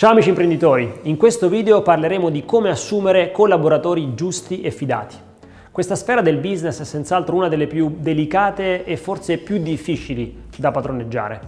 Ciao amici imprenditori, in questo video parleremo di come assumere collaboratori giusti e fidati. Questa sfera del business è senz'altro una delle più delicate e forse più difficili da padroneggiare.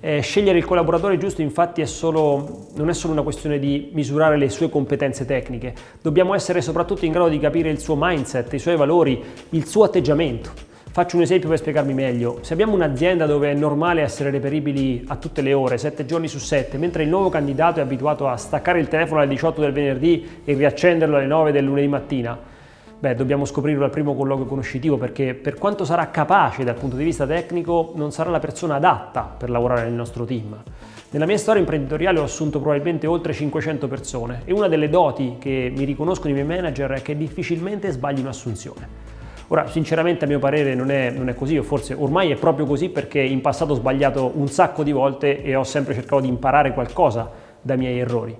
Eh, scegliere il collaboratore giusto infatti è solo, non è solo una questione di misurare le sue competenze tecniche, dobbiamo essere soprattutto in grado di capire il suo mindset, i suoi valori, il suo atteggiamento. Faccio un esempio per spiegarmi meglio. Se abbiamo un'azienda dove è normale essere reperibili a tutte le ore, 7 giorni su 7, mentre il nuovo candidato è abituato a staccare il telefono alle 18 del venerdì e riaccenderlo alle 9 del lunedì mattina, Beh, dobbiamo scoprirlo al primo colloquio conoscitivo perché per quanto sarà capace dal punto di vista tecnico, non sarà la persona adatta per lavorare nel nostro team. Nella mia storia imprenditoriale ho assunto probabilmente oltre 500 persone e una delle doti che mi riconoscono i miei manager è che difficilmente sbagli un'assunzione. Ora, sinceramente a mio parere non è, non è, così, o forse ormai è proprio così perché in passato ho sbagliato un sacco di volte e ho sempre cercato di imparare qualcosa dai miei errori.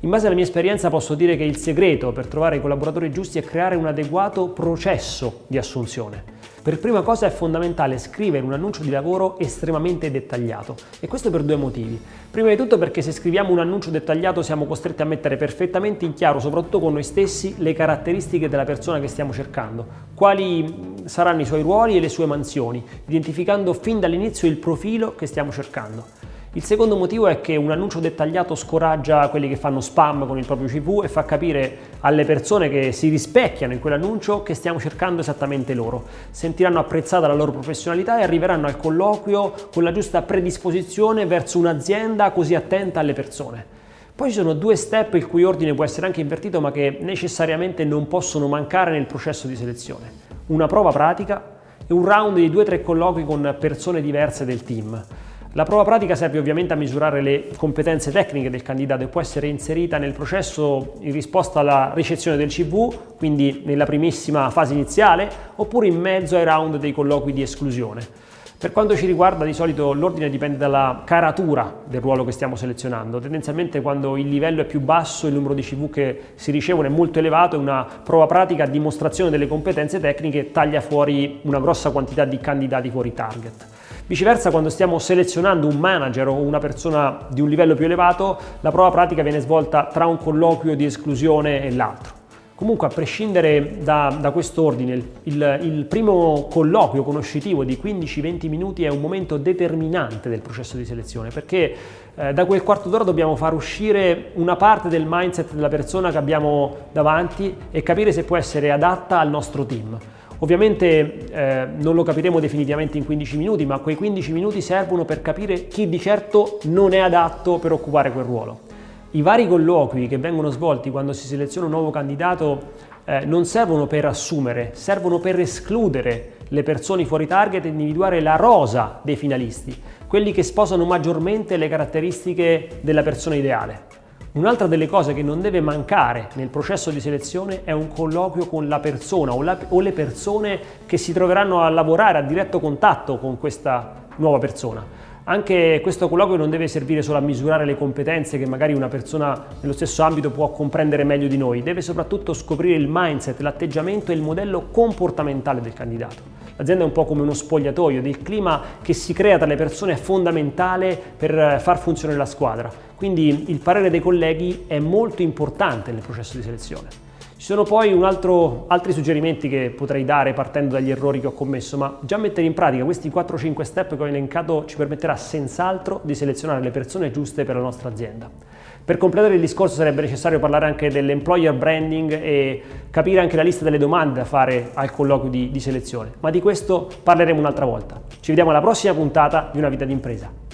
In base alla mia esperienza posso dire che il segreto per trovare i collaboratori giusti è creare un adeguato processo di assunzione. Per prima cosa è fondamentale scrivere un annuncio di lavoro estremamente dettagliato e questo per due motivi. Prima di tutto perché se scriviamo un annuncio dettagliato siamo costretti a mettere perfettamente in chiaro, soprattutto con noi stessi, le caratteristiche della persona che stiamo cercando, quali saranno i suoi ruoli e le sue mansioni, identificando fin dall'inizio il profilo che stiamo cercando. Il secondo motivo è che un annuncio dettagliato scoraggia quelli che fanno spam con il proprio CV e fa capire alle persone che si rispecchiano in quell'annuncio che stiamo cercando esattamente loro. Sentiranno apprezzata la loro professionalità e arriveranno al colloquio con la giusta predisposizione verso un'azienda così attenta alle persone. Poi ci sono due step il cui ordine può essere anche invertito ma che necessariamente non possono mancare nel processo di selezione. Una prova pratica e un round di due o tre colloqui con persone diverse del team. La prova pratica serve ovviamente a misurare le competenze tecniche del candidato e può essere inserita nel processo in risposta alla ricezione del CV, quindi nella primissima fase iniziale, oppure in mezzo ai round dei colloqui di esclusione. Per quanto ci riguarda, di solito l'ordine dipende dalla caratura del ruolo che stiamo selezionando. Tendenzialmente quando il livello è più basso, il numero di CV che si ricevono è molto elevato e una prova pratica a dimostrazione delle competenze tecniche taglia fuori una grossa quantità di candidati fuori target. Viceversa, quando stiamo selezionando un manager o una persona di un livello più elevato, la prova pratica viene svolta tra un colloquio di esclusione e l'altro. Comunque, a prescindere da, da quest'ordine, il, il, primo colloquio conoscitivo di 15-20 minuti è un momento determinante del processo di selezione perché eh, da quel quarto d'ora dobbiamo far uscire una parte del mindset della persona che abbiamo davanti e capire se può essere adatta al nostro team. Ovviamente eh, non lo capiremo definitivamente in 15 minuti, ma quei 15 minuti servono per capire chi di certo non è adatto per occupare quel ruolo. I vari colloqui che vengono svolti quando si seleziona un nuovo candidato eh, non servono per assumere, servono per escludere le persone fuori target e individuare la rosa dei finalisti, quelli che sposano maggiormente le caratteristiche della persona ideale. Un'altra delle cose che non deve mancare nel processo di selezione è un colloquio con la persona o, la, o, le persone che si troveranno a lavorare a diretto contatto con questa nuova persona. Anche questo colloquio non deve servire solo a misurare le competenze che magari una persona nello stesso ambito può comprendere meglio di noi, deve soprattutto scoprire il mindset, l'atteggiamento e il modello comportamentale del candidato. L'azienda è un po' come uno spogliatoio, il clima che si crea tra le persone è fondamentale per far funzionare la squadra. Quindi il parere dei colleghi è molto importante nel processo di selezione. Ci sono poi altro, altri suggerimenti che potrei dare partendo dagli errori che ho commesso, ma già mettere in pratica questi 4-5 step che ho elencato ci permetterà senz'altro di selezionare le persone giuste per la nostra azienda. Per completare il discorso sarebbe necessario parlare anche dell'employer branding e capire anche la lista delle domande da fare al colloquio di, di selezione, ma di questo parleremo un'altra volta. Ci vediamo alla prossima puntata di Una vita d'impresa.